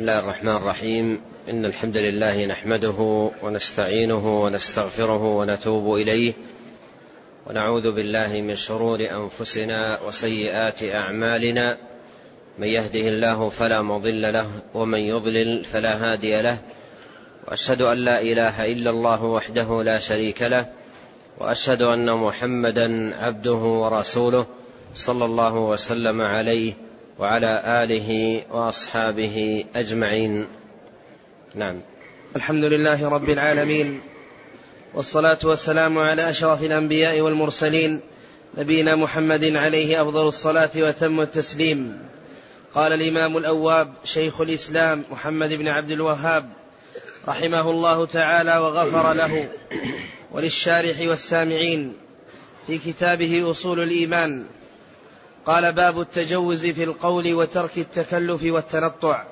بسم الله الرحمن الرحيم. إن الحمد لله نحمده ونستعينه ونستغفره ونتوب إليه. ونعوذ بالله من شرور أنفسنا وسيئات أعمالنا. من يهده الله فلا مضل له ومن يضلل فلا هادي له. وأشهد أن لا إله إلا الله وحده لا شريك له. وأشهد أن محمدا عبده ورسوله صلى الله وسلم عليه. وعلى آله وأصحابه أجمعين. نعم. الحمد لله رب العالمين والصلاة والسلام على أشرف الأنبياء والمرسلين نبينا محمد عليه أفضل الصلاة وتم التسليم. قال الإمام الأواب شيخ الإسلام محمد بن عبد الوهاب رحمه الله تعالى وغفر له وللشارح والسامعين في كتابه أصول الإيمان. قال باب التجوز في القول وترك التكلف والتنطع.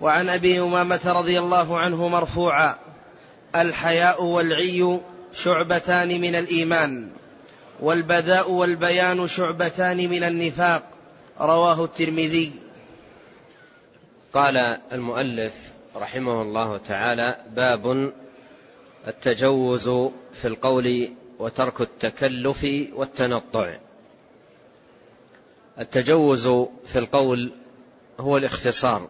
وعن أبي أمامة رضي الله عنه مرفوعا الحياء والعي شعبتان من الإيمان والبذاء والبيان شعبتان من النفاق رواه الترمذي. قال المؤلف رحمه الله تعالى باب التجوز في القول وترك التكلف والتنطع. التجوز في القول هو الاختصار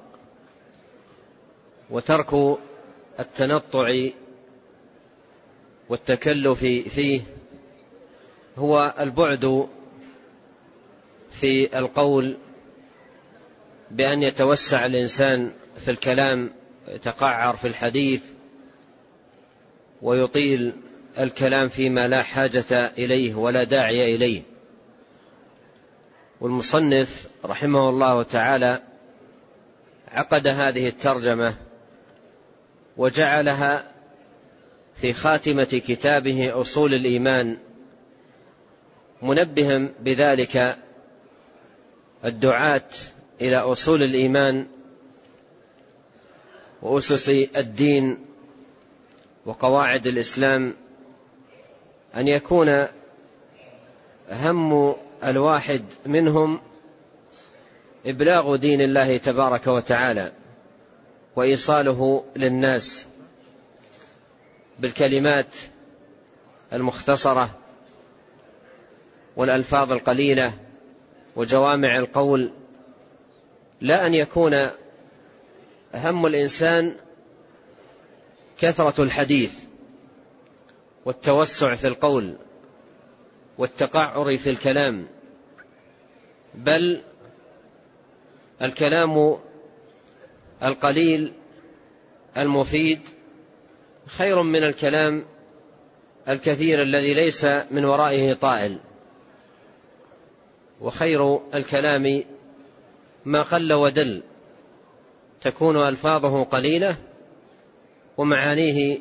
وترك التنطع والتكلف فيه هو البعد في القول بأن يتوسع الإنسان في الكلام يتقعر في الحديث ويطيل الكلام فيما لا حاجة إليه ولا داعي إليه. والمصنف رحمه الله تعالى عقد هذه الترجمة وجعلها في خاتمة كتابه أصول الإيمان منبها بذلك الدعاة إلى أصول الإيمان وأسس الدين وقواعد الإسلام أن يكون هم الواحد منهم إبلاغ دين الله تبارك وتعالى وإيصاله للناس بالكلمات المختصرة والألفاظ القليلة وجوامع القول لا أن يكون هم الإنسان كثرة الحديث والتوسع في القول. والتقعر في الكلام. بل الكلام القليل المفيد خير من الكلام الكثير الذي ليس من ورائه طائل. وخير الكلام ما قل ودل. تكون ألفاظه قليلة ومعانيه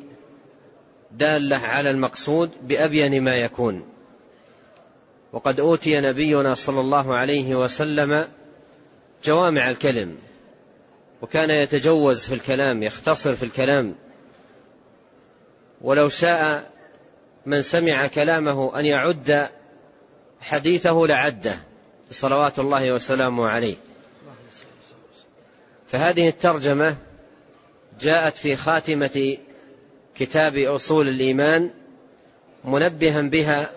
دالة على المقصود بأبين ما يكون. وقد أوتي نبينا صلى الله عليه وسلم جوامع الكلم وكان يتجوز في الكلام يختصر في الكلام. ولو شاء من سمع كلامه أن يعد حديثه لعده صلوات الله وسلامه عليه. فهذه الترجمة جاءت في خاتمة كتاب أصول الإيمان منبها بها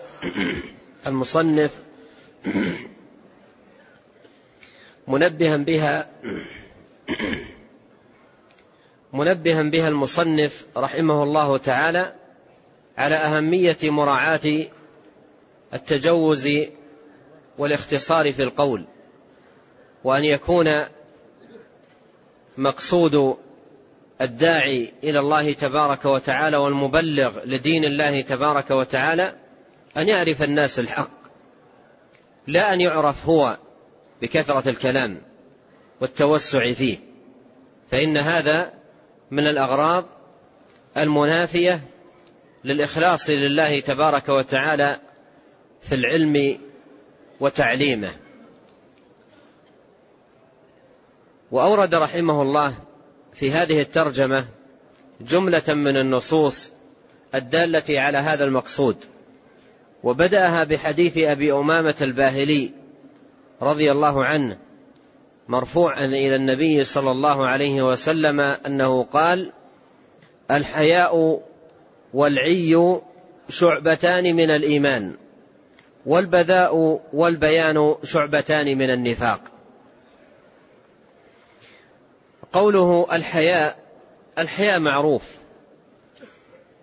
المصنف منبها بها منبها بها المصنف رحمه الله تعالى على أهمية مراعاة التجوز والاختصار في القول وأن يكون مقصود الداعي إلى الله تبارك وتعالى والمبلغ لدين الله تبارك وتعالى أن يعرف الناس الحق لا أن يعرف هو بكثرة الكلام والتوسع فيه. فإن هذا من الأغراض المنافية للإخلاص لله تبارك وتعالى في العلم وتعليمه. وأورد رحمه الله في هذه الترجمة جملة من النصوص الدالة على هذا المقصود. وبدأها بحديث أبي أمامة الباهلي رضي الله عنه مرفوعا إلى النبي صلى الله عليه وسلم أنه قال الحياء والعي شعبتان من الإيمان والبذاء والبيان شعبتان من النفاق. قوله الحياء الحياء معروف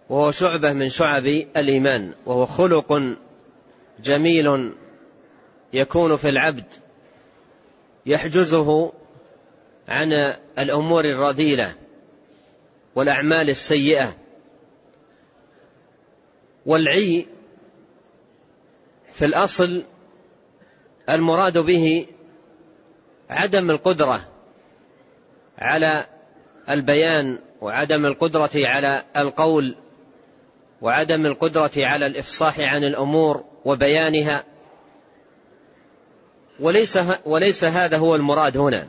وهو شعبة من شعب الإيمان وهو خلق جميل يكون في العبد يحجزه عن الأمور الرذيلة والأعمال السيئة. والعي في الأصل المراد به عدم القدرة على البيان وعدم القدرة على القول. وعدم القدرة على الإفصاح عن الأمور وبيانها. وليس وليس هذا هو المراد هنا.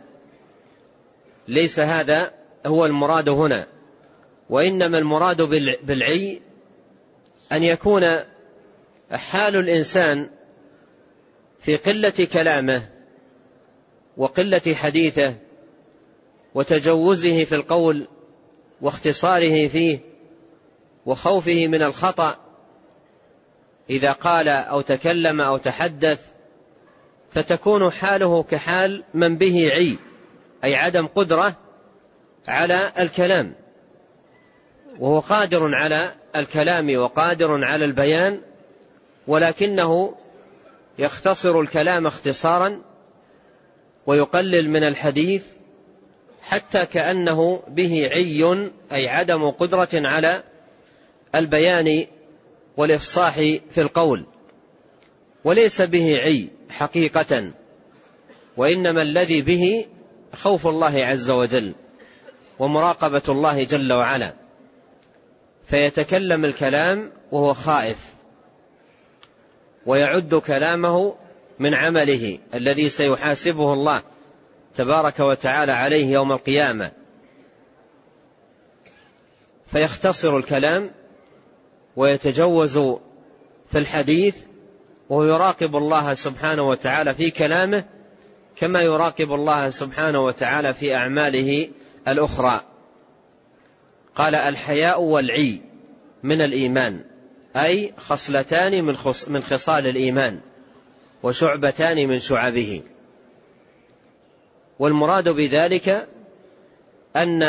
ليس هذا هو المراد هنا. وإنما المراد بالعي أن يكون حال الإنسان في قلة كلامه وقلة حديثه وتجوزه في القول واختصاره فيه وخوفه من الخطأ إذا قال أو تكلم أو تحدث فتكون حاله كحال من به عي أي عدم قدرة على الكلام. وهو قادر على الكلام وقادر على البيان ولكنه يختصر الكلام اختصارا ويقلل من الحديث حتى كأنه به عي أي عدم قدرة على البيان والإفصاح في القول وليس به عي حقيقة وإنما الذي به خوف الله عز وجل ومراقبة الله جل وعلا. فيتكلم الكلام وهو خائف ويعد كلامه من عمله الذي سيحاسبه الله تبارك وتعالى عليه يوم القيامة. فيختصر الكلام ويتجوز في الحديث ويراقب الله سبحانه وتعالى في كلامه كما يراقب الله سبحانه وتعالى في أعماله الأخرى. قال الحياء والعي من الإيمان أي خصلتان من من خصال الإيمان وشعبتان من شعبه. والمراد بذلك أن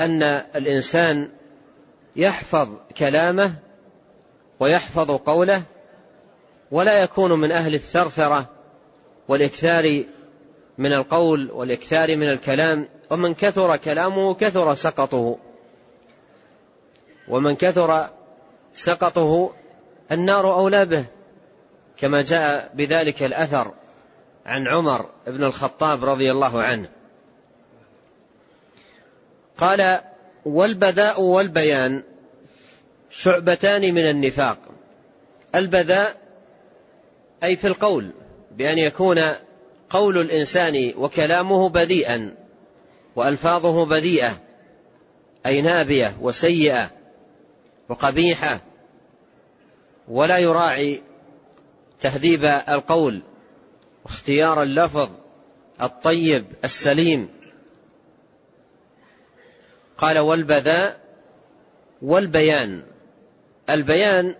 أن الإنسان يحفظ كلامه ويحفظ قوله ولا يكون من أهل الثرثرة والإكثار من القول والإكثار من الكلام ومن كثر كلامه كثر سقطه. ومن كثر سقطه النار أولى به كما جاء بذلك الأثر عن عمر بن الخطاب رضي الله عنه. قال والبذاء والبيان شعبتان من النفاق. البذاء أي في القول بأن يكون قول الإنسان وكلامه بذيئا وألفاظه بذيئة أي نابية وسيئة وقبيحة ولا يراعي تهذيب القول واختيار اللفظ الطيب السليم قال والبذاء والبيان. البيان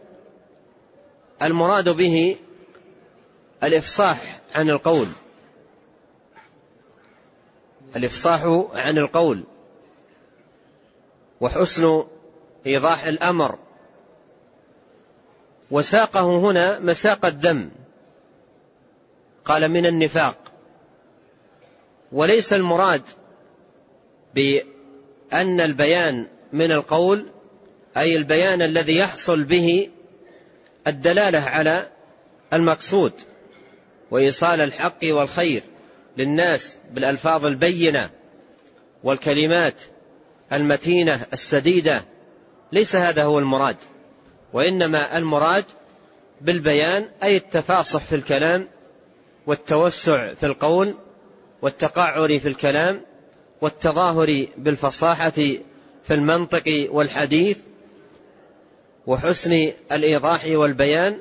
المراد به الإفصاح عن القول. الإفصاح عن القول. وحسن إيضاح الأمر. وساقه هنا مساق الذم قال من النفاق. وليس المراد بان البيان من القول أي البيان الذي يحصل به الدلالة على المقصود وإيصال الحق والخير للناس بالألفاظ البينة والكلمات المتينة السديدة. ليس هذا هو المراد وإنما المراد بالبيان أي التفاصح في الكلام والتوسع في القول والتقعر في الكلام والتظاهر بالفصاحة في المنطق والحديث وحسن الإيضاح والبيان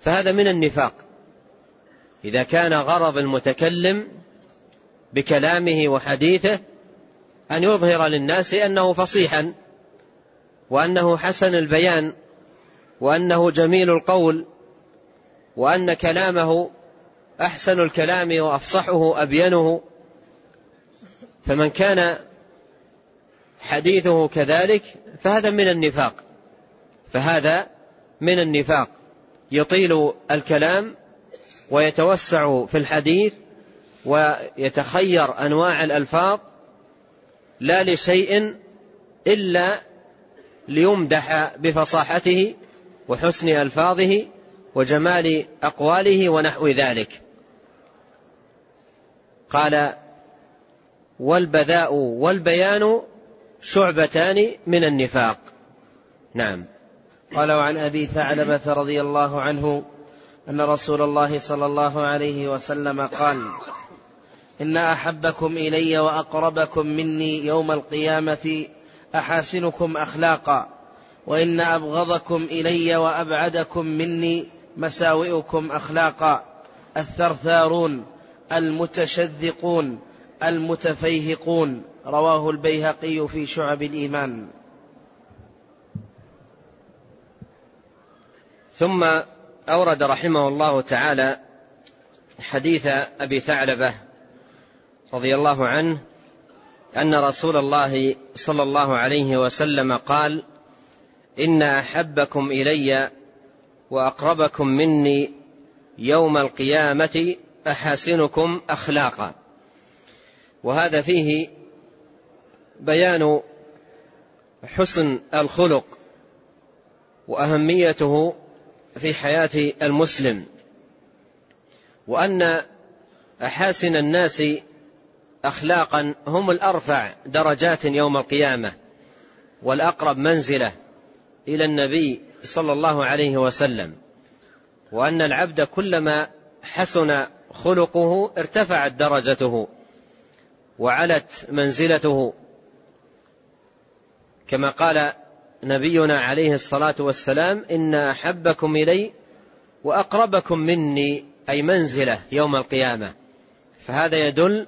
فهذا من النفاق. إذا كان غرض المتكلم بكلامه وحديثه أن يظهر للناس أنه فصيحا وأنه حسن البيان وأنه جميل القول وأن كلامه أحسن الكلام وأفصحه أبينه فمن كان حديثه كذلك فهذا من النفاق. فهذا من النفاق. يطيل الكلام ويتوسع في الحديث ويتخير أنواع الألفاظ لا لشيء إلا ليمدح بفصاحته وحسن ألفاظه وجمال أقواله ونحو ذلك. قال والبذاء والبيان شعبتان من النفاق. نعم. قال عن أبي ثعلبة رضي الله عنه أن رسول الله صلى الله عليه وسلم قال إن أحبكم إلي وأقربكم مني يوم القيامة أحاسنكم أخلاقا وإن أبغضكم إلي وأبعدكم مني مساوئكم أخلاقا الثرثارون المتشذقون المتفيهقون. رواه البيهقي في شعب الإيمان. ثم أورد رحمه الله تعالى حديث أبي ثعلبة رضي الله عنه أن رسول الله صلى الله عليه وسلم قال إن أحبكم إلي وأقربكم مني يوم القيامة احاسنكم أخلاقا. وهذا فيه بيان حسن الخلق وأهميته في حياة المسلم وأن أحاسن الناس اخلاقا هم الأرفع درجات يوم القيامة والأقرب منزلة إلى النبي صلى الله عليه وسلم وأن العبد كلما حسن خلقه ارتفعت درجته. وعلت منزلته. كما قال نبينا عليه الصلاة والسلام إن أحبكم إلي وأقربكم مني أي منزلة يوم القيامة. فهذا يدل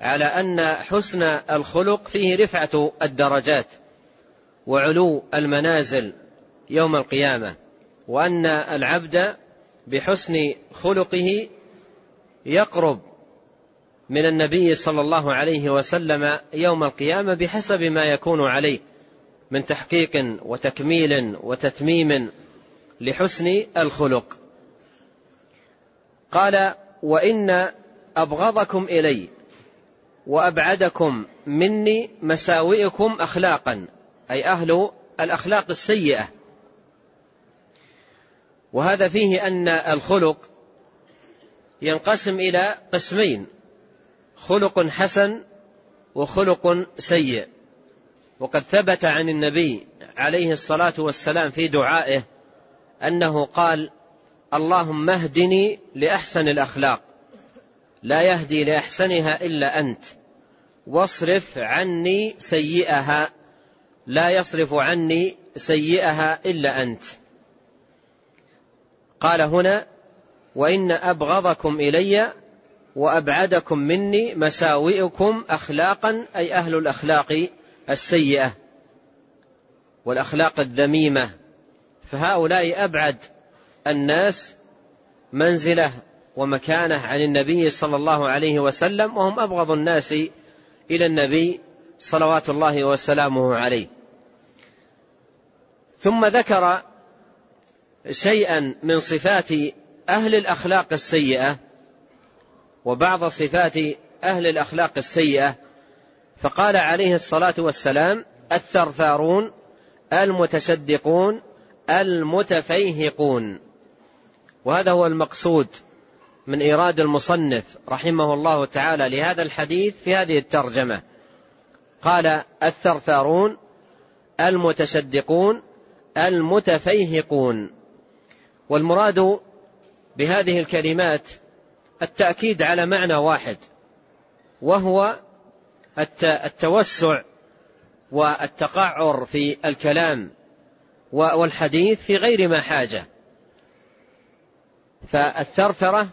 على أن حسن الخلق فيه رفعة الدرجات وعلو المنازل يوم القيامة وأن العبد بحسن خلقه يقرب من النبي صلى الله عليه وسلم يوم القيامة بحسب ما يكون عليه من تحقيق وتكميل وتتميم لحسن الخلق. قال وإن أبغضكم إلي وأبعدكم مني مساوئكم اخلاقا أي أهل الأخلاق السيئة وهذا فيه أن الخلق ينقسم إلى قسمين خلق حسن وخلق سيء. وقد ثبت عن النبي عليه الصلاة والسلام في دعائه أنه قال اللهم اهدني لأحسن الأخلاق لا يهدي لأحسنها إلا أنت واصرف عني سيئها لا يصرف عني سيئها إلا أنت. قال هنا وإن أبغضكم إلي وأبعدكم مني مساوئكم اخلاقا أي أهل الأخلاق السيئة والأخلاق الذميمة. فهؤلاء أبعد الناس منزلة ومكانة عن النبي صلى الله عليه وسلم وهم أبغض الناس إلى النبي صلوات الله وسلامه عليه. ثم ذكر شيئا من صفات أهل الأخلاق السيئة وبعض صفات أهل الأخلاق السيئة فقال عليه الصلاة والسلام الثرثارون المتشدقون المتفيهقون. وهذا هو المقصود من إيراد المصنف رحمه الله تعالى لهذا الحديث في هذه الترجمة. قال الثرثارون المتشدقون المتفيهقون. والمراد بهذه الكلمات التأكيد على معنى واحد وهو التوسع والتقعر في الكلام والحديث في غير ما حاجة. فالثرثرة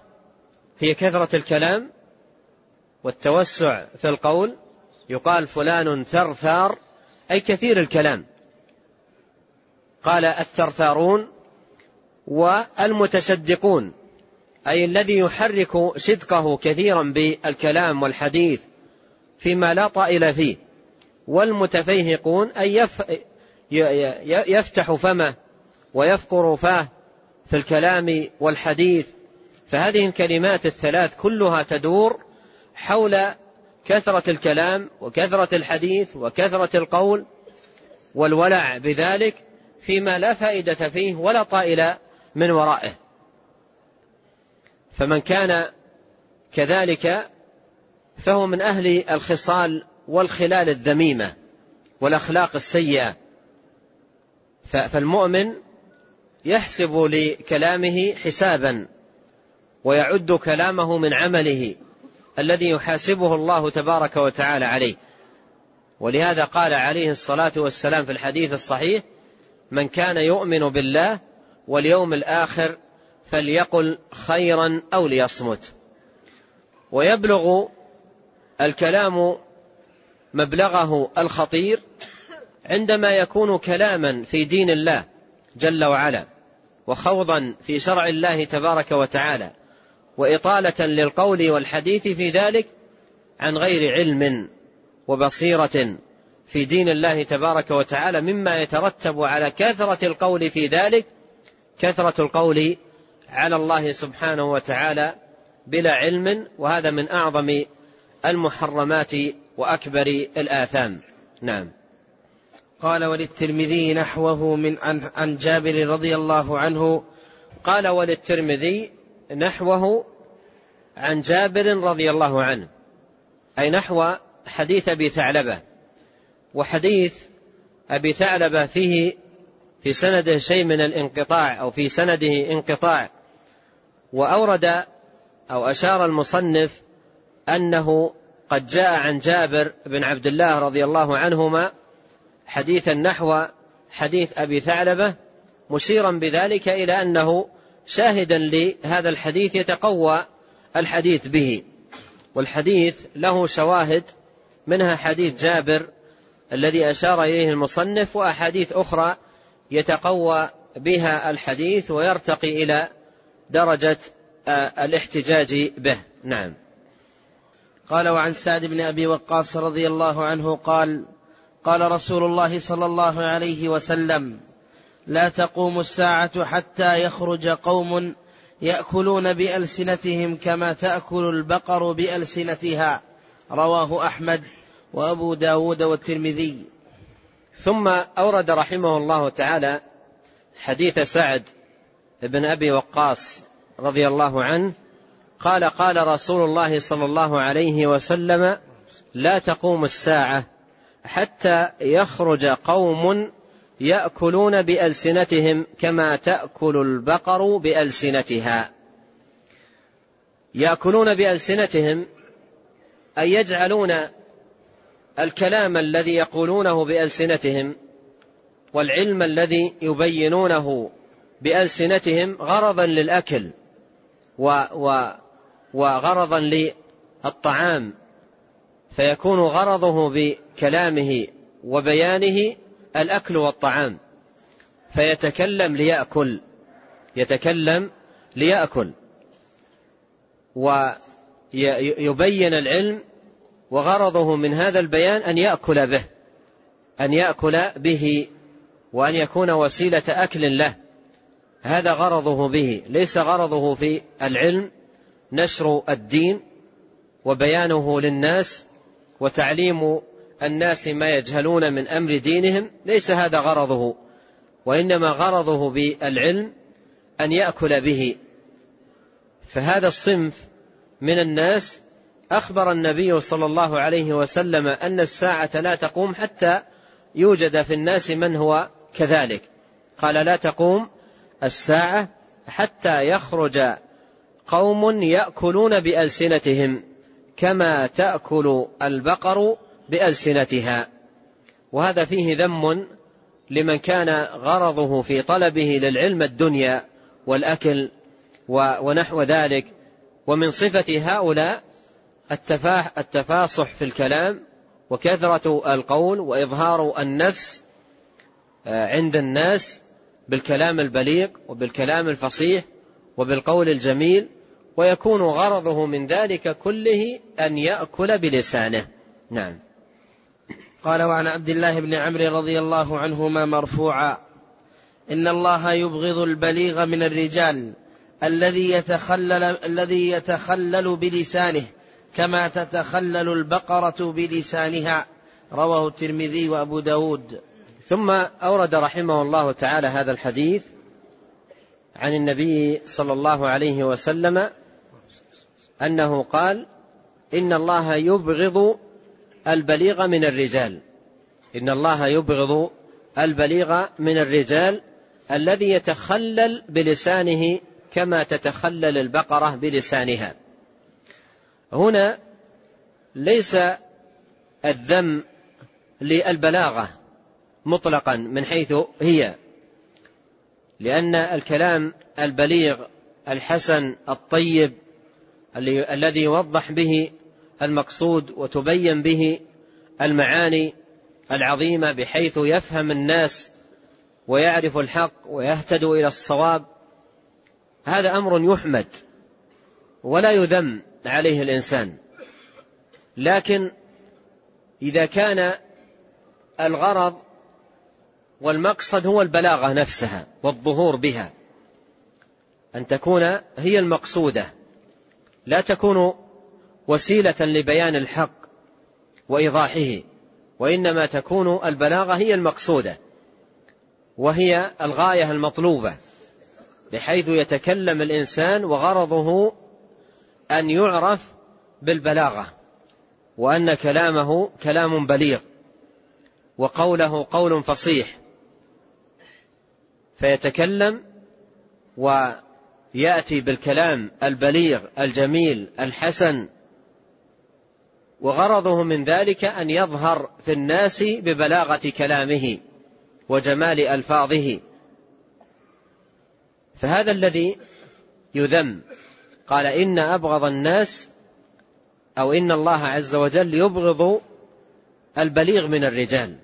هي كثرة الكلام والتوسع في القول يقال فلان ثرثار أي كثير الكلام. قال الثرثارون والمتصدقون أي الذي يحرك صدقه كثيرا بالكلام والحديث فيما لا طائل فيه. والمتفيهقون أي يفتح فمه ويفقر فاه في الكلام والحديث. فهذه الكلمات الثلاث كلها تدور حول كثرة الكلام وكثرة الحديث وكثرة القول والولع بذلك فيما لا فائدة فيه ولا طائل من ورائه. فمن كان كذلك فهو من أهل الخصال والخلال الذميمة والأخلاق السيئة. فالمؤمن يحسب لكلامه حسابا ويعد كلامه من عمله الذي يحاسبه الله تبارك وتعالى عليه. ولهذا قال عليه الصلاة والسلام في الحديث الصحيح من كان يؤمن بالله واليوم الآخر فليقل خيرا أو ليصمت. ويبلغ الكلام مبلغه الخطير عندما يكون كلاما في دين الله جل وعلا وخوضا في شرع الله تبارك وتعالى وإطالة للقول والحديث في ذلك عن غير علم وبصيرة في دين الله تبارك وتعالى مما يترتب على كثرة القول في ذلك كثرة القول على الله سبحانه وتعالى بلا علم وهذا من أعظم المحرمات وأكبر الآثام. نعم. قال وللترمذي نحوه من عن جابر رضي الله عنه قال وللترمذي نحوه عن جابر رضي الله عنه أي نحو حديث أبي ثعلبة وحديث أبي ثعلبة فيه في سنده شيء من الانقطاع أو في سنده انقطاع وأورد أو أشار المصنف أنه قد جاء عن جابر بن عبد الله رضي الله عنهما حديثا نحو حديث أبي ثعلبة مشيرا بذلك إلى أنه شاهدا لهذا الحديث يتقوى الحديث به. والحديث له شواهد منها حديث جابر الذي أشار إليه المصنف وأحاديث أخرى يتقوى بها الحديث ويرتقي إلى درجة آه، الاحتجاج به. نعم. قال وعن سعد بن أبي وقاص رضي الله عنه قال قال رسول الله صلى الله عليه وسلم لا تقوم الساعة حتى يخرج قوم يأكلون بألسنتهم كما تأكل البقر بألسنتها رواه أحمد وأبو داود والترمذي. ثم أورد رحمه الله تعالى حديث سعد بن أبي وقاص رضي الله عنه قال قال رسول الله صلى الله عليه وسلم لا تقوم الساعة حتى يخرج قوم يأكلون بألسنتهم كما تأكل البقر بألسنتها. يأكلون بألسنتهم أي يجعلون الكلام الذي يقولونه بألسنتهم والعلم الذي يبينونه بألسنتهم غرضا للأكل و و وغرضا للطعام فيكون غرضه بكلامه وبيانه الأكل والطعام. فيتكلم ليأكل يتكلم ليأكل. ويبين العلم وغرضه من هذا البيان أن يأكل به أن يأكل به وأن يكون وسيلة أكل له. هذا غرضه به ليس غرضه في العلم نشر الدين وبيانه للناس وتعليم الناس ما يجهلون من أمر دينهم ليس هذا غرضه وإنما غرضه بالعلم أن يأكل به. فهذا الصنف من الناس أخبر النبي صلى الله عليه وسلم أن الساعة لا تقوم حتى يوجد في الناس من هو كذلك. قال لا تقوم الساعة حتى يخرج قوم يأكلون بألسنتهم كما تأكل البقر بألسنتها. وهذا فيه ذم لمن كان غرضه في طلبه للعلم الدنيا والأكل ونحو ذلك. ومن صفة هؤلاء التفاصح في الكلام وكثرة القول وإظهار النفس آه، عند الناس بالكلام البليغ وبالكلام الفصيح وبالقول الجميل ويكون غرضه من ذلك كله أن يأكل بلسانه. نعم. قال وعن عبد الله بن عمرو رضي الله عنهما مرفوعا إن الله يبغض البليغ من الرجال الذي يتخلل الذي يتخلل بلسانه كما تتخلل البقرة بلسانها. رواه الترمذي وأبو داود. ثم أورد رحمه الله تعالى هذا الحديث عن النبي صلى الله عليه وسلم أنه قال إن الله يبغض البليغ من الرجال. إن الله يبغض البليغ من الرجال الذي يتخلل بلسانه كما تتخلل البقرة بلسانها. هنا ليس الذم للبلاغة مطلقا من حيث هي. لأن الكلام البليغ الحسن الطيب الذي يوضح به المقصود وتبين به المعاني العظيمة بحيث يفهم الناس ويعرف الحق ويهتد إلى الصواب هذا أمر يحمد ولا يذم عليه الإنسان. لكن إذا كان الغرض والمقصد هو البلاغة نفسها والظهور بها. أن تكون هي المقصودة. لا تكون وسيلة لبيان الحق وإيضاحه وإنما تكون البلاغة هي المقصودة وهي الغاية المطلوبة بحيث يتكلم الإنسان وغرضه أن يعرف بالبلاغة وأن كلامه كلام بليغ وقوله قول فصيح. فيتكلم ويأتي بالكلام البليغ الجميل الحسن. وغرضه من ذلك أن يظهر في الناس ببلاغة كلامه وجمال ألفاظه. فهذا الذي يذم. قال إن أبغض الناس أو إن الله عز وجل يبغض البليغ من الرجال.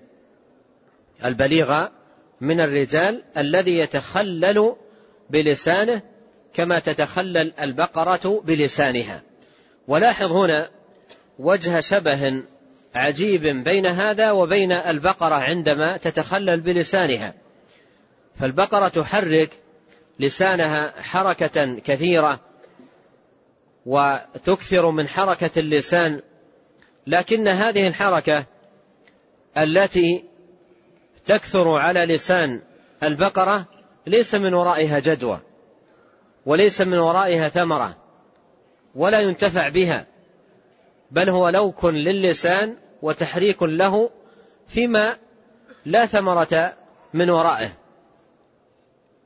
البليغ من الرجال الذي يتخلل بلسانه كما تتخلل البقرة بلسانها. ولاحظ هنا وجه شبه عجيب بين هذا وبين البقرة عندما تتخلل بلسانها. فالبقرة تحرك لسانها حركة كثيرة وتكثر من حركة اللسان لكن هذه الحركة التي تكثر على لسان البقرة ليس من ورائها جدوى وليس من ورائها ثمرة ولا ينتفع بها بل هو لوك للسان وتحريك له فيما لا ثمرة من ورائه.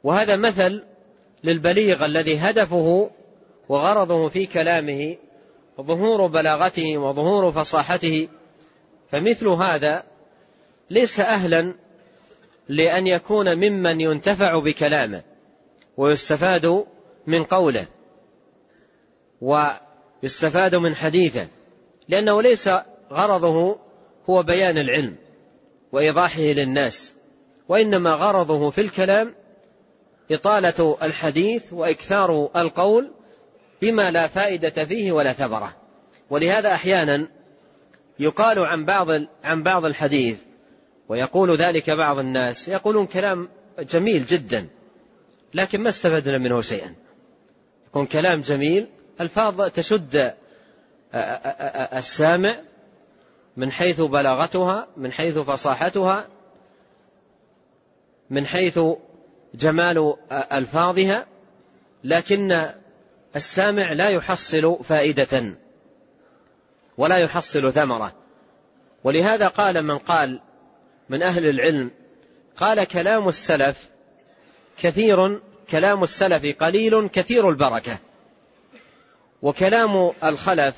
وهذا مثل للبليغ الذي هدفه وغرضه في كلامه ظهور بلاغته وظهور فصاحته. فمثل هذا ليس أهلا لأن يكون ممن ينتفع بكلامه ويستفاد من قوله ويستفاد من حديثه لأنه ليس غرضه هو بيان العلم وإيضاحه للناس وإنما غرضه في الكلام إطالة الحديث وإكثار القول بما لا فائدة فيه ولا ثمرة. ولهذا أحيانا يقال عن بعض عن بعض الحديث ويقول ذلك بعض الناس يقولون كلام جميل جدا لكن ما استفدنا منه شيئا. يكون كلام جميل الفاظ تشد السامع من حيث بلاغتها من حيث فصاحتها من حيث جمال الفاظها لكن السامع لا يحصل فائدة ولا يحصل ثمرة. ولهذا قال من قال من أهل العلم قال كلام السلف كثير كلام السلف قليل كثير البركة. وكلام الخلف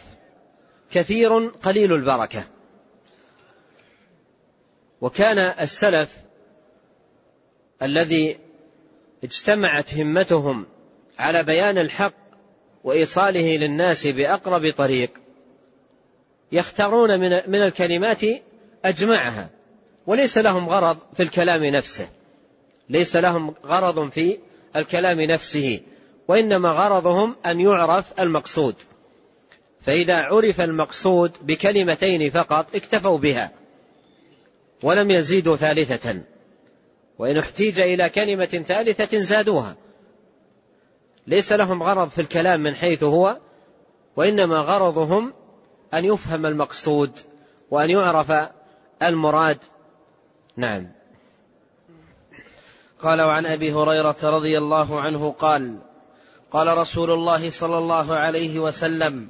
كثير قليل البركة. وكان السلف الذي اجتمعت همتهم على بيان الحق وإيصاله للناس بأقرب طريق يختارون من الكلمات أجمعها. وليس لهم غرض في الكلام نفسه. ليس لهم غرض في الكلام نفسه وإنما غرضهم أن يعرف المقصود. فإذا عرف المقصود بكلمتين فقط اكتفوا بها ولم يزيدوا ثالثة. وإن احتيج إلى كلمة ثالثة زادوها. ليس لهم غرض في الكلام من حيث هو وإنما غرضهم أن يفهم المقصود وأن يعرف المراد نعم. قال وعن أبي هريرة رضي الله عنه قال قال رسول الله صلى الله عليه وسلم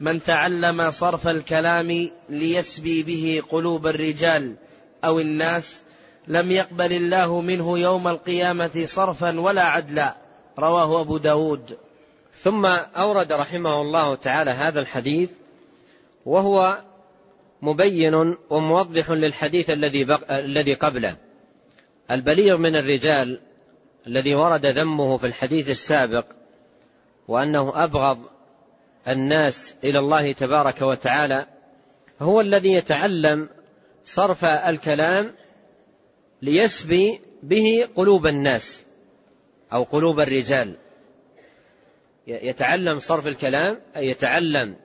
من تعلم صرف الكلام ليسبي به قلوب الرجال أو الناس لم يقبل الله منه يوم القيامة صرفا ولا عدلا رواه أبو داود. ثم أورد رحمه الله تعالى هذا الحديث وهو مبين وموضح للحديث الذي الذي قبله. البليغ من الرجال الذي ورد ذمه في الحديث السابق وأنه أبغض الناس إلى الله تبارك وتعالى هو الذي يتعلم صرف الكلام ليسبي به قلوب الناس أو قلوب الرجال. يتعلم صرف الكلام أي يتعلم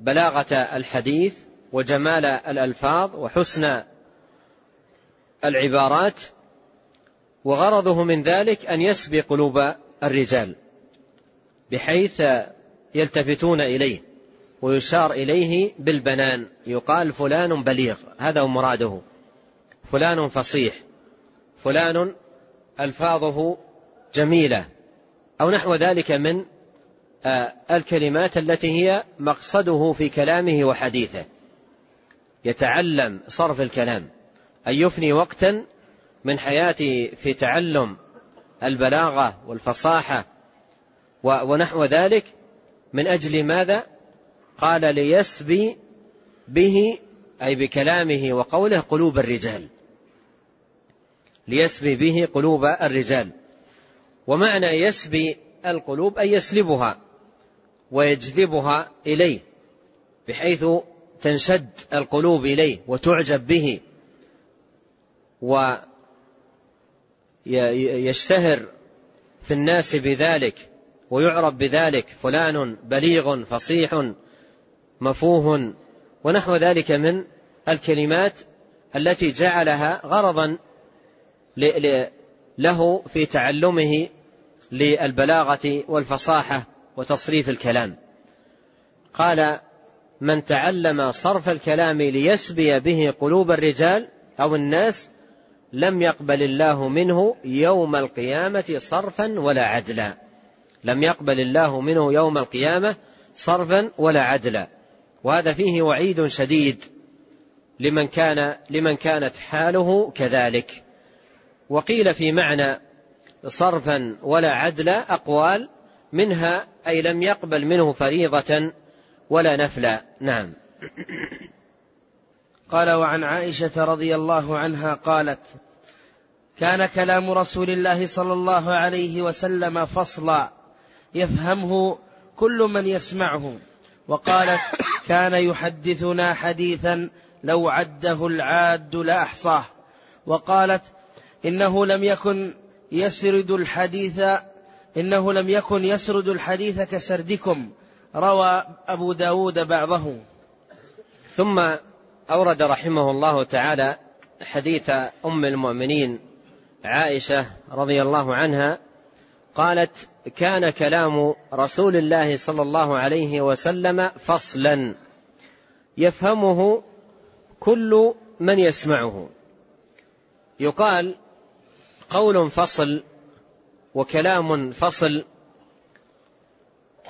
بلاغة الحديث وجمال الألفاظ وحسن العبارات وغرضه من ذلك أن يسبي قلوب الرجال بحيث يلتفتون إليه ويشار إليه بالبنان يقال فلان بليغ هذا هو مراده فلان فصيح فلان ألفاظه جميلة أو نحو ذلك من الكلمات التي هي مقصده في كلامه وحديثه. يتعلم صرف الكلام أن يفني وقتا من حياته في تعلم البلاغة والفصاحة. ونحو ذلك من أجل ماذا؟ قال ليسبي به أي بكلامه وقوله قلوب الرجال. ليسبي به قلوب الرجال. ومعنى يسبي القلوب أي يسلبها. ويجذبها إليه بحيث تنشد القلوب إليه وتعجب به ويشتهر في الناس بذلك ويعرف بذلك فلان بليغ فصيح مفوه ونحو ذلك من الكلمات التي جعلها غرضا له في تعلمه للبلاغة والفصاحة. وتصريف الكلام. قال من تعلم صرف الكلام ليسبي به قلوب الرجال أو الناس لم يقبل الله منه يوم القيامة صرفا ولا عدلا. لم يقبل الله منه يوم القيامة صرفا ولا عدلا. وهذا فيه وعيد شديد لمن كان لمن كانت حاله كذلك. وقيل في معنى صرفا ولا عدلا أقوال منها أي لم يقبل منه فريضة ولا نفلا نعم. قال وعن عائشة رضي الله عنها قالت كان كلام رسول الله صلى الله عليه وسلم فصلا. يفهمه كل من يسمعه. وقالت كان يحدثنا حديثا لو عده العاد لاحصاه وقالت إنه لم يكن يسرد الحديث إنه لم يكن يسرد الحديث كسردكم. روى أبو داود بعضه. ثم أورد رحمه الله تعالى حديث أم المؤمنين عائشة رضي الله عنها قالت كان كلام رسول الله صلى الله عليه وسلم فصلا. يفهمه كل من يسمعه. يقال قول فصل وكلام فصل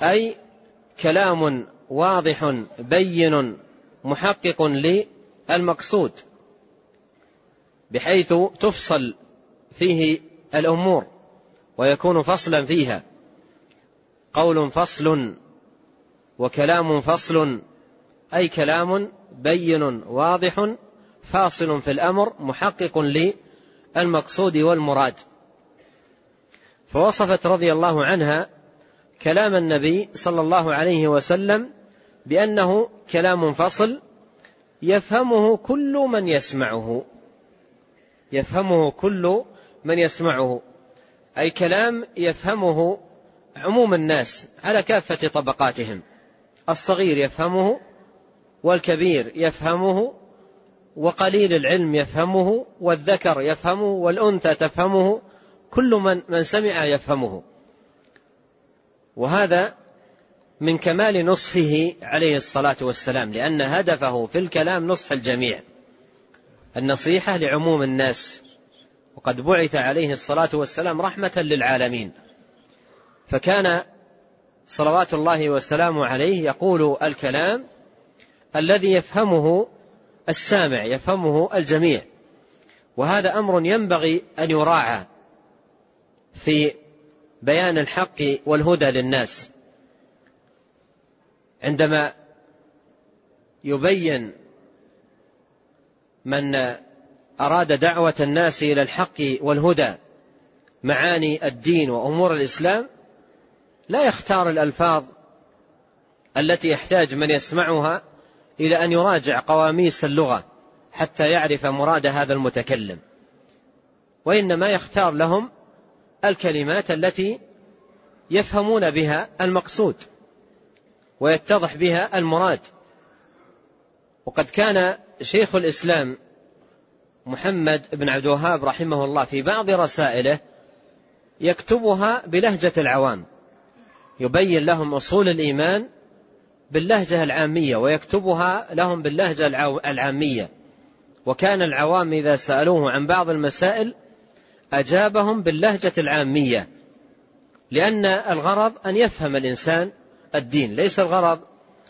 أي كلام واضح بين محقق للمقصود بحيث تفصل فيه الأمور ويكون فصلا فيها. قول فصل وكلام فصل أي كلام بين واضح فاصل في الأمر محقق للمقصود والمراد. فوصفت رضي الله عنها كلام النبي صلى الله عليه وسلم بأنه كلام فصل يفهمه كل من يسمعه. يفهمه كل من يسمعه. أي كلام يفهمه عموم الناس على كافة طبقاتهم. الصغير يفهمه والكبير يفهمه وقليل العلم يفهمه والذكر يفهمه والأنثى تفهمه كل من من سمع يفهمه. وهذا من كمال نصحه عليه الصلاة والسلام لأن هدفه في الكلام نصح الجميع. النصيحة لعموم الناس. وقد بعث عليه الصلاة والسلام رحمة للعالمين. فكان صلوات الله وسلامه عليه يقول الكلام الذي يفهمه السامع يفهمه الجميع. وهذا أمر ينبغي أن يراعى. في بيان الحق والهدى للناس. عندما يبين من أراد دعوة الناس إلى الحق والهدى معاني الدين وأمور الإسلام لا يختار الألفاظ التي يحتاج من يسمعها إلى أن يراجع قواميس اللغة حتى يعرف مراد هذا المتكلم. وإنما يختار لهم الكلمات التي يفهمون بها المقصود ويتضح بها المراد. وقد كان شيخ الإسلام محمد بن عبد الوهاب رحمه الله في بعض رسائله يكتبها بلهجة العوام. يبين لهم أصول الإيمان باللهجة العامية ويكتبها لهم باللهجة العامية. وكان العوام إذا سألوه عن بعض المسائل أجابهم باللهجة العامية لأن الغرض أن يفهم الإنسان الدين. ليس الغرض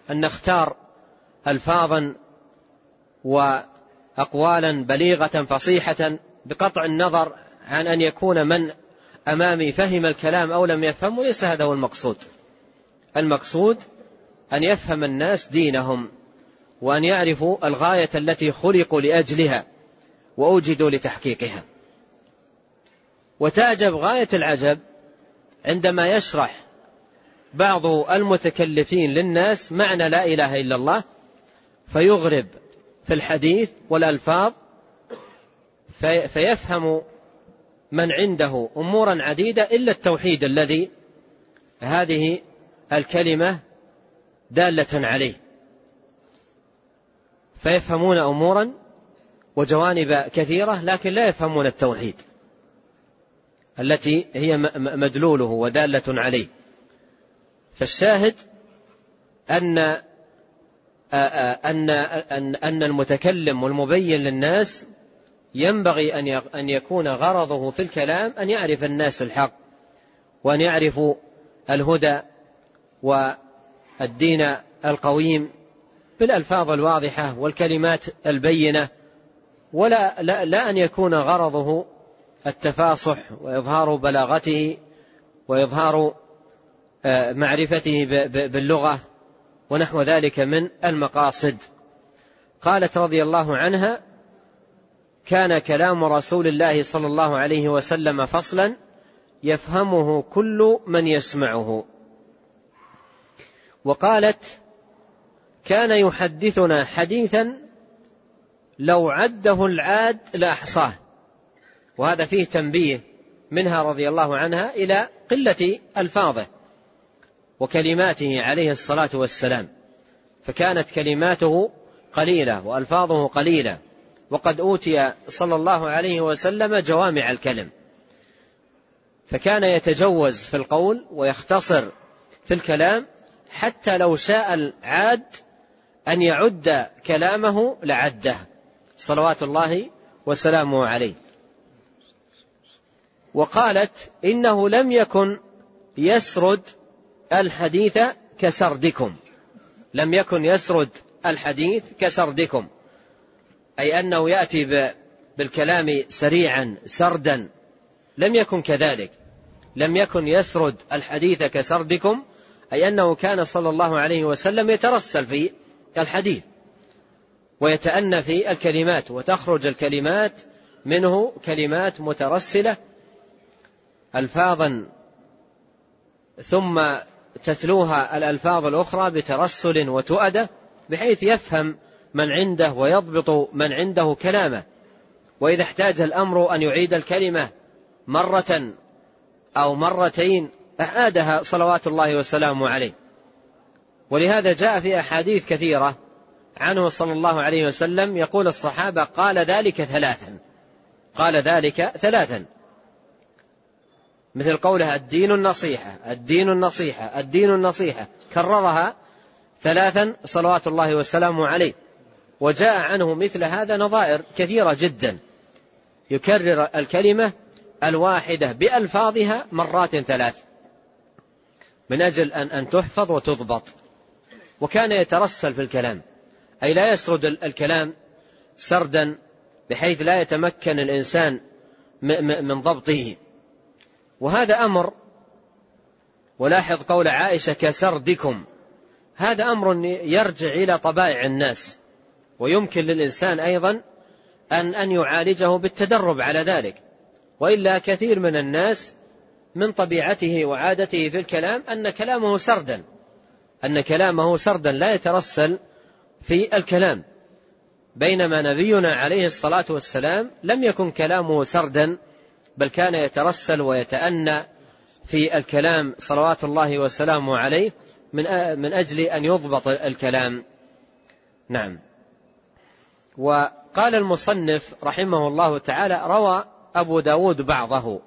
أن نختار الفاظا واقوالا بليغة فصيحة بقطع النظر عن أن يكون من أمامي فهم الكلام أو لم يفهمه ليس هذا هو المقصود. المقصود أن يفهم الناس دينهم وأن يعرفوا الغاية التي خلقوا لأجلها وأوجدوا لتحقيقها. وتعجب غايه العجب عندما يشرح بعض المتكلفين للناس معنى لا إله إلا الله فيغرب في الحديث والألفاظ فيفهم من عنده أمورا عديدة إلا التوحيد الذي هذه الكلمة دالة عليه. فيفهمون أمورا وجوانب كثيرة لكن لا يفهمون التوحيد. التي هي مدلوله ودالة عليه. فالشاهد أن أن أن أن المتكلم والمبين للناس ينبغي أن يكون غرضه في الكلام أن يعرف الناس الحق وأن يعرفوا الهدى والدين القويم بالألفاظ الواضحة والكلمات البينة ولا لا, لا أن يكون غرضه التفاصح وإظهار بلاغته وإظهار آه، معرفته باللغة ونحو ذلك من المقاصد. قالت رضي الله عنها كان كلام رسول الله صلى الله عليه وسلم فصلا يفهمه كل من يسمعه. وقالت كان يحدثنا حديثا لو عده العاد لأحصاه. وهذا فيه تنبيه منها رضي الله عنها إلى قلة ألفاظه وكلماته عليه الصلاة والسلام. فكانت كلماته قليلة وألفاظه قليلة وقد أوتي صلى الله عليه وسلم جوامع الكلم. فكان يتجوز في القول ويختصر في الكلام حتى لو شاء العاد أن يعد كلامه لعده. صلوات الله وسلامه عليه. وقالت إنه لم يكن يسرد الحديث كسردكم. لم يكن يسرد الحديث كسردكم. أي أنه يأتي بالكلام سريعا سردا. لم يكن كذلك. لم يكن يسرد الحديث كسردكم أي أنه كان صلى الله عليه وسلم يترسل في الحديث. ويتأنى في الكلمات وتخرج الكلمات منه كلمات مترسلة ألفاظا ثم تتلوها الألفاظ الأخرى بترسل وتؤدة بحيث يفهم من عنده ويضبط من عنده كلامه. وإذا احتاج الأمر أن يعيد الكلمة مرة أو مرتين أعادها صلوات الله وسلامه عليه. ولهذا جاء في أحاديث كثيرة عنه صلى الله عليه وسلم يقول الصحابة قال ذلك ثلاثا قال ذلك ثلاثا. مثل قولها الدين النصيحة الدين النصيحة الدين النصيحة. كررها ثلاثا صلوات الله وسلامه عليه. وجاء عنه مثل هذا نظائر كثيرة جدا. يكرر الكلمة الواحدة بألفاظها مرات ثلاث. من أجل أن أن تحفظ وتضبط. وكان يترسل في الكلام. أي لا يسرد الكلام سردا بحيث لا يتمكن الإنسان من ضبطه. وهذا أمر ولاحظ قول عائشة كسردكم هذا أمر يرجع إلى طبائع الناس ويمكن للإنسان أيضا أن أن يعالجه بالتدرب على ذلك. وإلا كثير من الناس من طبيعته وعادته في الكلام أن كلامه سردا أن كلامه سردا لا يترسل في الكلام. بينما نبينا عليه الصلاة والسلام لم يكن كلامه سردا بل كان يترسل ويتأنى في الكلام صلوات الله وسلامه عليه من من أجل أن يضبط الكلام. نعم. وقال المصنف رحمه الله تعالى روى أبو داود بعضه.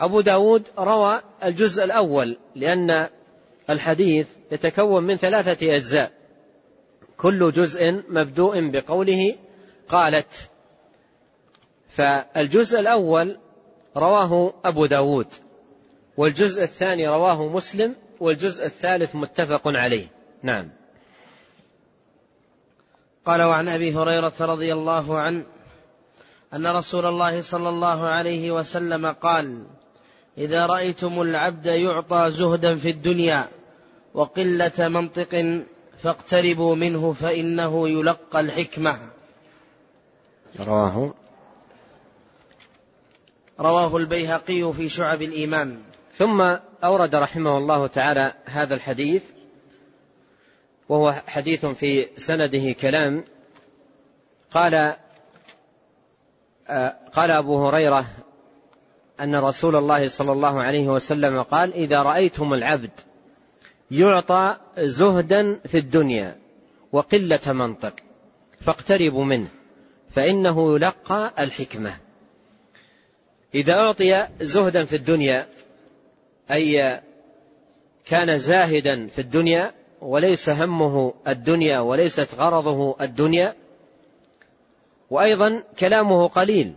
أبو داود روى الجزء الأول لأن الحديث يتكون من ثلاثة أجزاء. كل جزء مبدوء بقوله قالت. فالجزء الأول رواه أبو داود. والجزء الثاني رواه مسلم والجزء الثالث متفق عليه. نعم. قال وعن أبي هريرة رضي الله عنه أن رسول الله صلى الله عليه وسلم قال إذا رأيتم العبد يعطى زهدا في الدنيا وقلة منطق فاقتربوا منه فإنه يلقى الحكمة. رواه رواه البيهقي في شعب الإيمان. ثم أورد رحمه الله تعالى هذا الحديث وهو حديث في سنده كلام. قال آه، قال أبو هريرة أن رسول الله صلى الله عليه وسلم قال إذا رأيتم العبد يعطى زهدا في الدنيا وقلة منطق فاقتربوا منه فإنه يلقى الحكمة. إذا أعطي زهدا في الدنيا أي كان زاهدا في الدنيا وليس همه الدنيا وليست غرضه الدنيا وأيضا كلامه قليل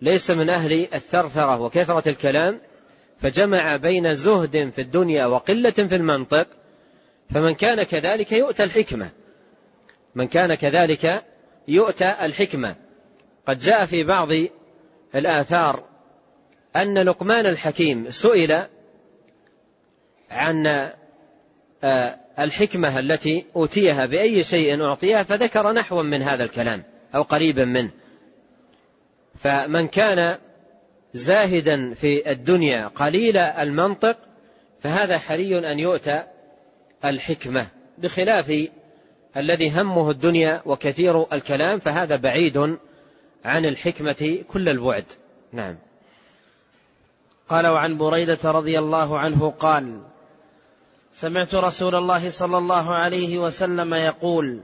ليس من أهل الثرثرة وكثرة الكلام فجمع بين زهد في الدنيا وقلة في المنطق فمن كان كذلك يؤتى الحكمة. من كان كذلك يؤتى الحكمة. قد جاء في بعض الآثار أن لقمان الحكيم سئل عن آه، الحكمة التي أوتيها بأي شيء أعطيها فذكر نحوا من هذا الكلام أو قريبا منه. فمن كان زاهدا في الدنيا قليل المنطق فهذا حري أن يؤتى الحكمة بخلاف الذي همه الدنيا وكثير الكلام فهذا بعيد عن الحكمة كل البعد. نعم. قال وعن بريدة رضي الله عنه قال سمعت رسول الله صلى الله عليه وسلم يقول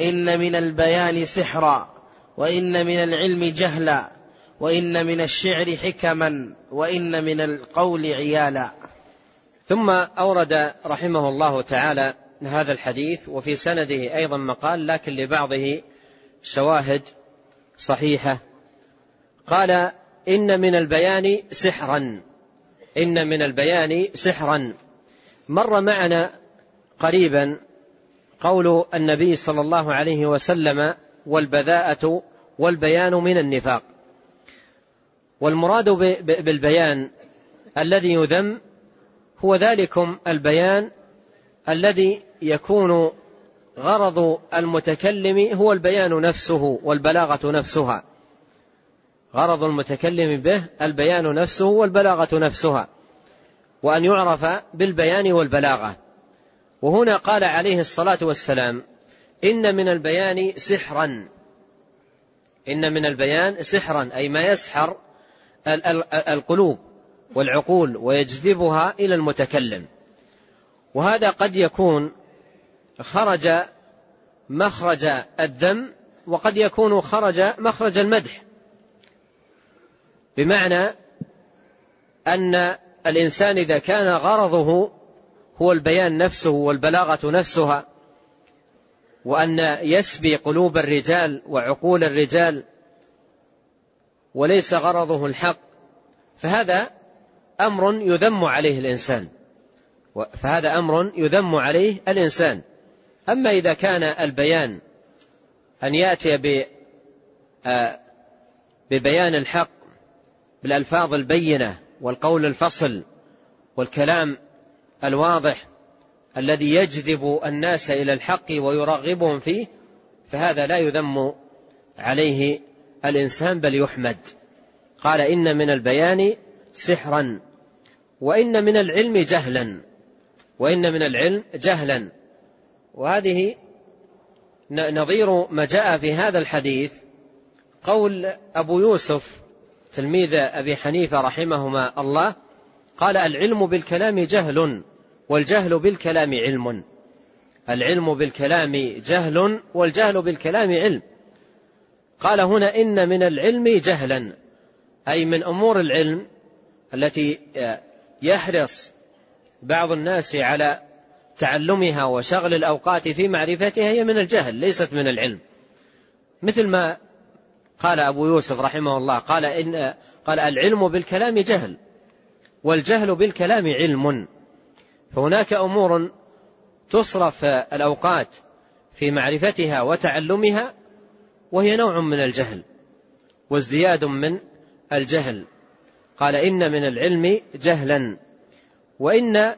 إن من البيان سحرا وإن من العلم جهلا وإن من الشعر حكما وإن من القول عيالا. ثم أورد رحمه الله تعالى هذا الحديث وفي سنده أيضا مقال لكن لبعضه شواهد صحيحة. قال إن من البيان سحرا. إن من البيان سحرا. مر معنا قريبا قول النبي صلى الله عليه وسلم والبذاءة والبيان من النفاق. والمراد بالبيان الذي يذم هو ذلكم البيان الذي يكون غرض المتكلم هو البيان نفسه والبلاغة نفسها. غرض المتكلم به البيان نفسه والبلاغة نفسها. وأن يعرف بالبيان والبلاغة. وهنا قال عليه الصلاة والسلام إن من البيان سحرا. إن من البيان سحرا أي ما يسحر القلوب والعقول ويجذبها إلى المتكلم. وهذا قد يكون خرج مخرج الذم وقد يكون خرج مخرج المدح. بمعنى أن الإنسان إذا كان غرضه هو البيان نفسه والبلاغة نفسها وأن يسبي قلوب الرجال وعقول الرجال وليس غرضه الحق فهذا أمر يذم عليه الإنسان. فهذا أمر يذم عليه الإنسان. أما إذا كان البيان أن يأتي آه، ببيان الحق بالألفاظ البينة والقول الفصل والكلام الواضح الذي يجذب الناس إلى الحق ويرغبهم فيه فهذا لا يذم عليه الإنسان بل يحمد. قال إن من البيان سحرا وإن من العلم جهلا وإن من العلم جهلا. وهذه نظير ما جاء في هذا الحديث قول أبو يوسف تلميذ أبي حنيفة رحمهما الله قال العلم بالكلام جهل والجهل بالكلام علم. العلم بالكلام جهل والجهل بالكلام علم. قال هنا إن من العلم جهلا. أي من أمور العلم التي يحرص بعض الناس على تعلمها وشغل الأوقات في معرفتها هي من الجهل ليست من العلم. مثل ما قال أبو يوسف رحمه الله قال إن قال العلم بالكلام جهل والجهل بالكلام علم. فهناك أمور تصرف الأوقات في معرفتها وتعلمها وهي نوع من الجهل وازدياد من الجهل. قال إن من العلم جهلا وإن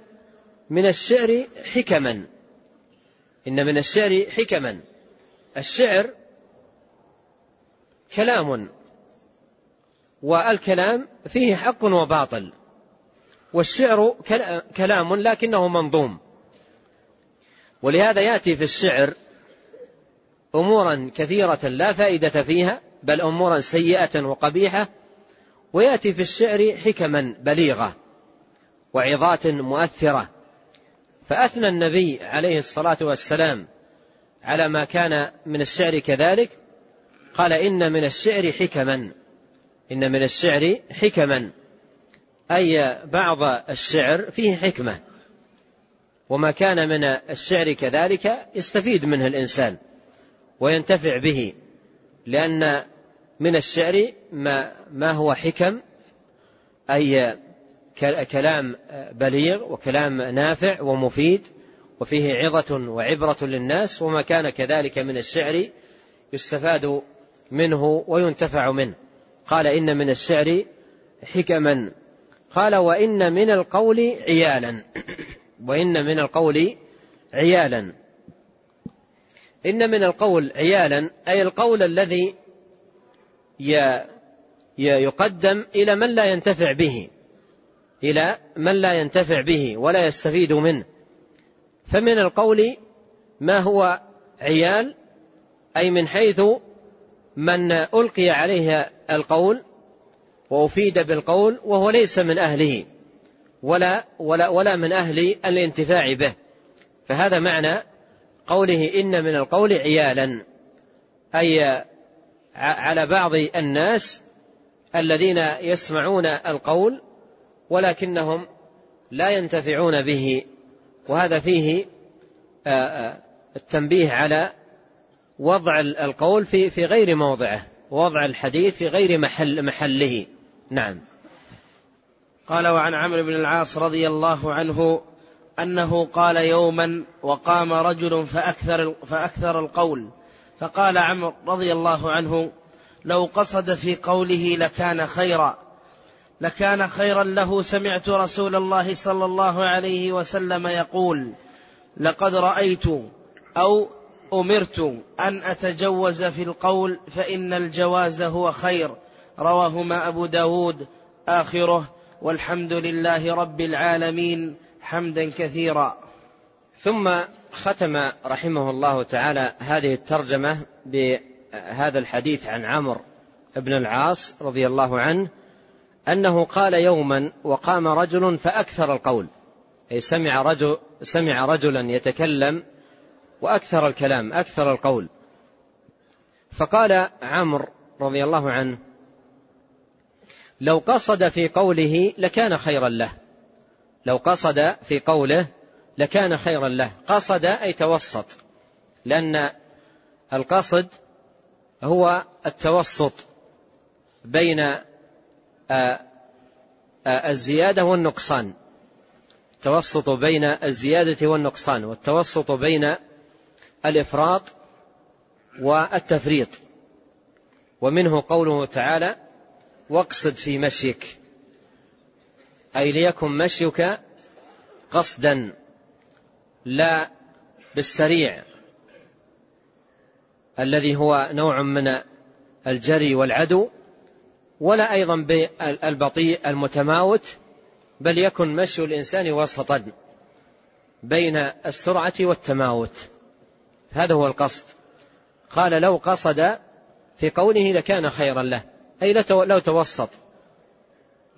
من الشعر حكما. إن من الشعر حكما. الشعر كلام. والكلام فيه حق وباطل. والشعر كلام لكنه منظوم. ولهذا يأتي في الشعر أمورا كثيرة لا فائدة فيها بل أمورا سيئة وقبيحة. ويأتي في الشعر حكما بليغة وعظات مؤثرة. فأثنى النبي عليه الصلاة والسلام على ما كان من الشعر كذلك قال إن من الشعر حكما إن من الشعر حكما أي بعض الشعر فيه حكمة وما كان من الشعر كذلك يستفيد منه الإنسان وينتفع به لأن من الشعر ما, ما هو حكم أي كلام بليغ وكلام نافع ومفيد وفيه عظة وعبرة للناس وما كان كذلك من الشعر يستفاد منه وينتفع منه. قال إن من الشعر حكما. قال وإن من القول عيالا. وإن من القول عيالا. إن من القول عيالا أي القول الذي يقدم إلى من لا ينتفع به. إلى من لا ينتفع به ولا يستفيد منه. فمن القول ما هو عيال أي من حيث من ألقي عليه القول وأفيد بالقول وهو ليس من أهله ولا ولا ولا من أهل الانتفاع به. فهذا معنى قوله إن من القول عيالا أي على بعض الناس الذين يسمعون القول ولكنهم لا ينتفعون به وهذا فيه التنبيه على وضع القول في في غير موضعه ووضع الحديث في غير محل محله. نعم. قال وعن عمرو بن العاص رضي الله عنه أنه قال يوما وقام رجل فأكثر, فأكثر القول. فقال عمرو رضي الله عنه لو قصد في قوله لكان خيرا لكان خيرا له سمعت رسول الله صلى الله عليه وسلم يقول لقد رأيت أو أمرت أن أتجوز في القول فإن الجواز هو خير. رواهما أبو داود آخره والحمد لله رب العالمين حمدا كثيرا. ثم ختم رحمه الله تعالى هذه الترجمة بهذا الحديث عن عمرو بن العاص رضي الله عنه أنه قال يوما وقام رجل فأكثر القول. أي سمع رجل سمع رجلا يتكلم وأكثر الكلام أكثر القول. فقال عمرو رضي الله عنه لو قصد في قوله لكان خيرا له. لو قصد في قوله لكان خيرا له. قصد أي توسط. لأن القصد هو التوسط بين الزيادة والنقصان. التوسط بين الزيادة والنقصان والتوسط بين الإفراط والتفريط. ومنه قوله تعالى واقصد في مشيك أي ليكن مشيك قصدا لا بالسريع الذي هو نوع من الجري والعدو. ولا أيضا بالبطيء المتماوت بل يكن مشي الإنسان وسطا بين السرعة والتماوت. هذا هو القصد. قال لو قصد في قوله لكان خيرا له أي لو توسط.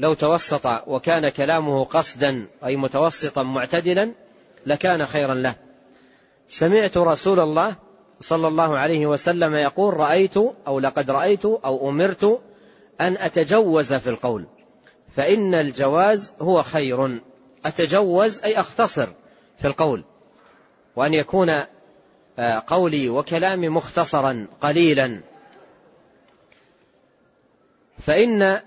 لو توسط وكان كلامه قصدا أي متوسطا معتدلا لكان خيرا له. سمعت رسول الله صلى الله عليه وسلم يقول رأيت أو لقد رأيت أو أمرت أن أتجوز في القول فإن الجواز هو خير. أتجوز أي أختصر في القول وأن يكون آه، قولي وكلامي مختصرا قليلا. فإن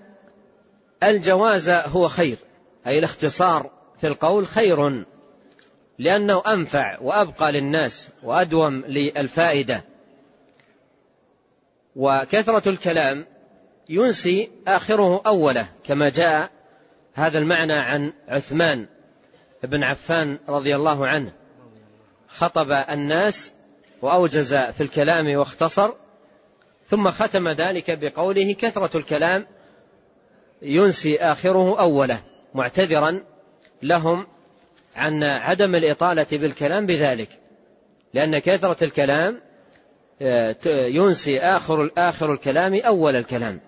الجواز هو خير أي الاختصار في القول خير لأنه أنفع وأبقى للناس وأدوم للفائدة. وكثرة الكلام ينسي آخره أوله كما جاء هذا المعنى عن عثمان بن عفان رضي الله عنه. خطب الناس وأوجز في الكلام واختصر ثم ختم ذلك بقوله كثرة الكلام ينسي آخره أوله معتذرا لهم عن عدم الإطالة بالكلام بذلك. لأن كثرة الكلام آه، ينسي آخر آخر الكلام أول الكلام.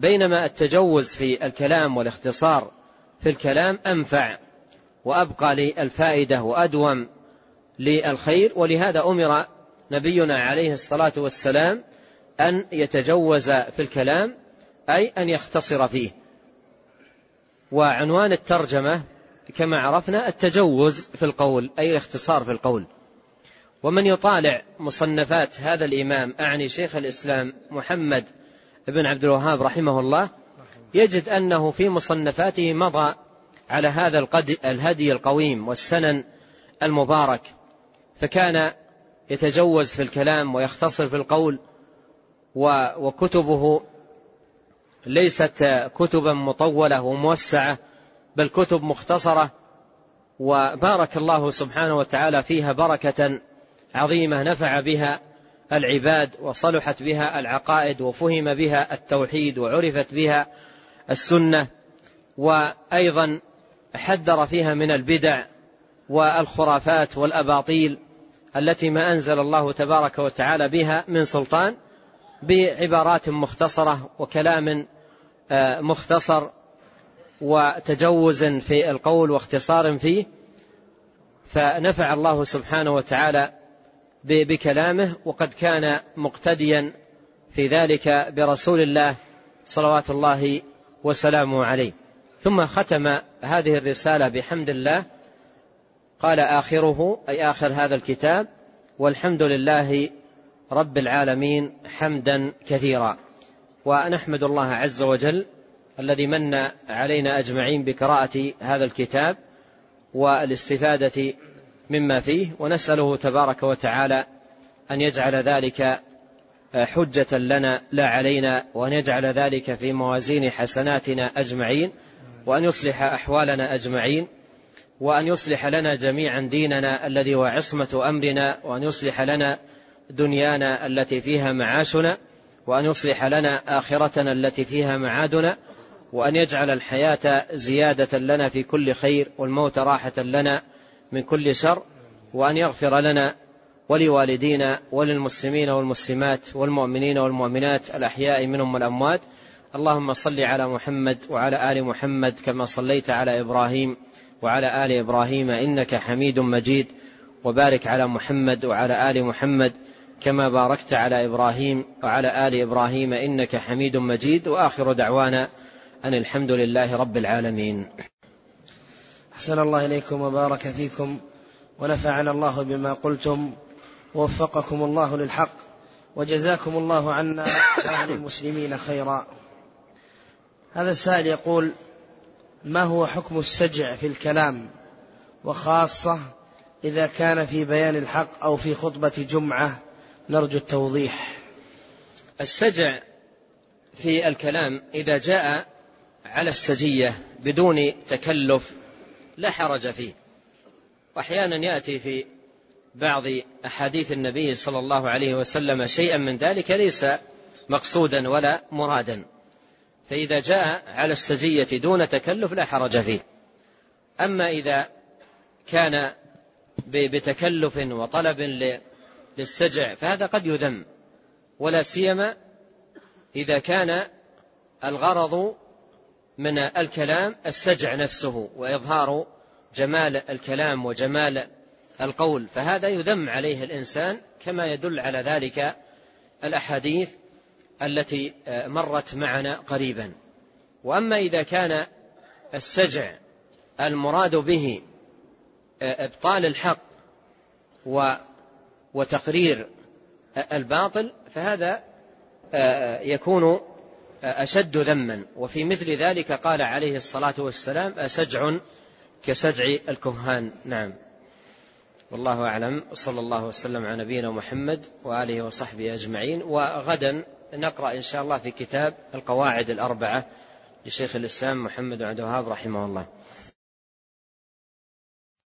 بينما التجوز في الكلام والاختصار في الكلام أنفع وأبقى للفائدة وأدوم للخير ولهذا أمر نبينا عليه الصلاة والسلام أن يتجوز في الكلام أي أن يختصر فيه. وعنوان الترجمة كما عرفنا التجوز في القول أي الاختصار في القول. ومن يطالع مصنفات هذا الإمام أعني شيخ الإسلام محمد بن عبد الوهاب رحمه الله يجد أنه في مصنفاته مضى على هذا الهدي القويم والسنن المبارك. فكان يتجوز في الكلام ويختصر في القول وكتبه ليست كتبا مطولة وموسعة بل كتب مختصرة. وبارك الله سبحانه وتعالى فيها بركة عظيمة نفع بها العباد وصلحت بها العقائد وفهم بها التوحيد وعرفت بها السنة وأيضا حذر فيها من البدع والخرافات والأباطيل التي ما أنزل الله تبارك وتعالى بها من سلطان بعبارات مختصرة وكلام آه، مختصر وتجوز في القول واختصار فيه. فنفع الله سبحانه وتعالى بكلامه وقد كان مقتديا في ذلك برسول الله صلوات الله وسلامه عليه. ثم ختم هذه الرسالة بحمد الله. قال آخره أي آخر هذا الكتاب والحمد لله رب العالمين حمدا كثيرا. ونحمد الله عز وجل الذي من علينا أجمعين بقراءة هذا الكتاب والاستفادة مما فيه ونسأله تبارك وتعالى أن يجعل ذلك حجة لنا لا علينا وأن يجعل ذلك في موازين حسناتنا أجمعين وأن يصلح أحوالنا أجمعين وأن يصلح لنا جميعا ديننا الذي هو عصمة أمرنا وأن يصلح لنا دنيانا التي فيها معاشنا وأن يصلح لنا آخرتنا التي فيها معادنا وأن يجعل الحياة زيادة لنا في كل خير والموت راحة لنا من كل شر وأن يغفر لنا ولوالدينا وللمسلمين والمسلمات والمؤمنين والمؤمنات الأحياء منهم والأموات. اللهم صل على محمد وعلى آل محمد كما صليت على إبراهيم وعلى آل إبراهيم إنك حميد مجيد. وبارك على محمد وعلى آل محمد كما باركت على إبراهيم وعلى آل إبراهيم إنك حميد مجيد. وآخر دعوانا أن الحمد لله رب العالمين. أحسن الله إليكم وبارك فيكم ونفعنا الله بما قلتم ووفقكم الله للحق وجزاكم الله عنا وعن المسلمين خيرا. هذا السائل يقول ما هو حكم السجع في الكلام؟ وخاصة إذا كان في بيان الحق أو في خطبة جمعة نرجو التوضيح. السجع في الكلام إذا جاء على السجية بدون تكلف لا حرج فيه. وأحيانا يأتي في بعض أحاديث النبي صلى الله عليه وسلم شيئا من ذلك ليس مقصودا ولا مرادا. فإذا جاء على السجية دون تكلف لا حرج فيه. أما إذا كان بتكلف وطلب للسجع فهذا قد يذم. ولا سيما إذا كان الغرض من الكلام السجع نفسه وإظهار جمال الكلام وجمال القول فهذا يذم عليه الإنسان كما يدل على ذلك الأحاديث التي مرت معنا قريبا. وأما إذا كان السجع المراد به إبطال الحق وتقرير الباطل فهذا يكون أشد ذما. وفي مثل ذلك قال عليه الصلاة والسلام أسجع كسجع الكهان. نعم. والله أعلم. صلى الله وسلم على نبينا محمد وآله وصحبه أجمعين. وغدا نقرأ إن شاء الله في كتاب القواعد الأربعة لشيخ الإسلام محمد عبد الوهاب رحمه الله.